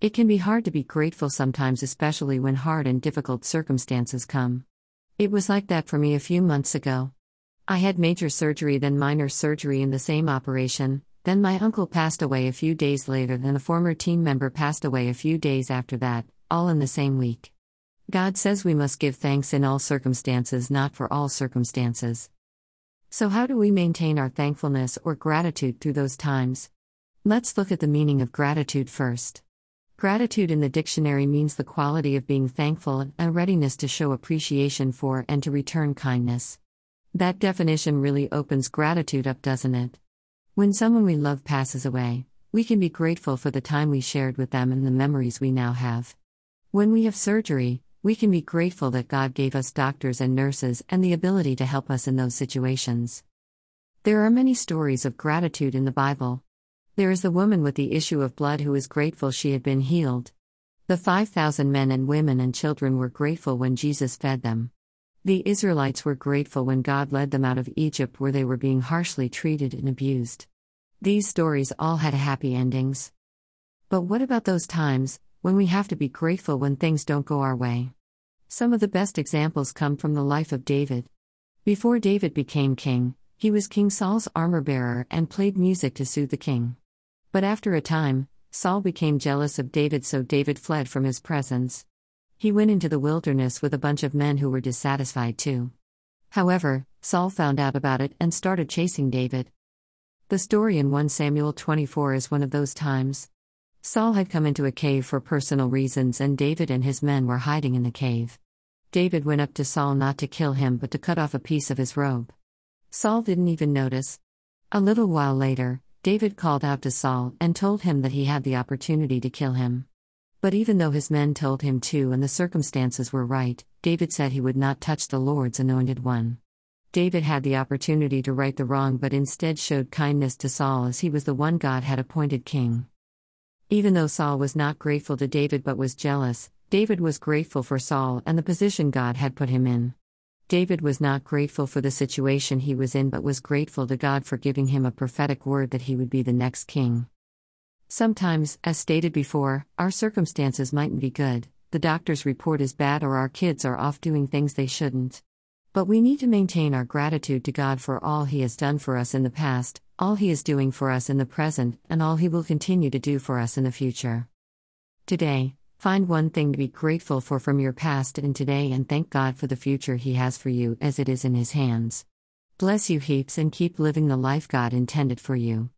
It can be hard to be grateful sometimes, especially when hard and difficult circumstances come. It was like that for me a few months ago. I had major surgery, then minor surgery in the same operation, then my uncle passed away a few days later, then a former team member passed away a few days after that, all in the same week. God says we must give thanks in all circumstances, not for all circumstances. So, how do we maintain our thankfulness or gratitude through those times? Let's look at the meaning of gratitude first. Gratitude in the dictionary means the quality of being thankful and a readiness to show appreciation for and to return kindness. That definition really opens gratitude up, doesn't it? When someone we love passes away, we can be grateful for the time we shared with them and the memories we now have. When we have surgery, we can be grateful that God gave us doctors and nurses and the ability to help us in those situations. There are many stories of gratitude in the Bible. There is the woman with the issue of blood who is grateful she had been healed. The 5,000 men and women and children were grateful when Jesus fed them. The Israelites were grateful when God led them out of Egypt where they were being harshly treated and abused. These stories all had happy endings. But what about those times when we have to be grateful when things don't go our way? Some of the best examples come from the life of David. Before David became king, he was King Saul's armor bearer and played music to soothe the king. But after a time, Saul became jealous of David, so David fled from his presence. He went into the wilderness with a bunch of men who were dissatisfied too. However, Saul found out about it and started chasing David. The story in 1 Samuel 24 is one of those times. Saul had come into a cave for personal reasons, and David and his men were hiding in the cave. David went up to Saul not to kill him but to cut off a piece of his robe. Saul didn't even notice. A little while later, David called out to Saul and told him that he had the opportunity to kill him. But even though his men told him to and the circumstances were right, David said he would not touch the Lord's anointed one. David had the opportunity to right the wrong but instead showed kindness to Saul as he was the one God had appointed king. Even though Saul was not grateful to David but was jealous, David was grateful for Saul and the position God had put him in. David was not grateful for the situation he was in but was grateful to God for giving him a prophetic word that he would be the next king. Sometimes, as stated before, our circumstances mightn't be good, the doctor's report is bad, or our kids are off doing things they shouldn't. But we need to maintain our gratitude to God for all He has done for us in the past, all He is doing for us in the present, and all He will continue to do for us in the future. Today, Find one thing to be grateful for from your past and today and thank God for the future He has for you as it is in His hands. Bless you heaps and keep living the life God intended for you.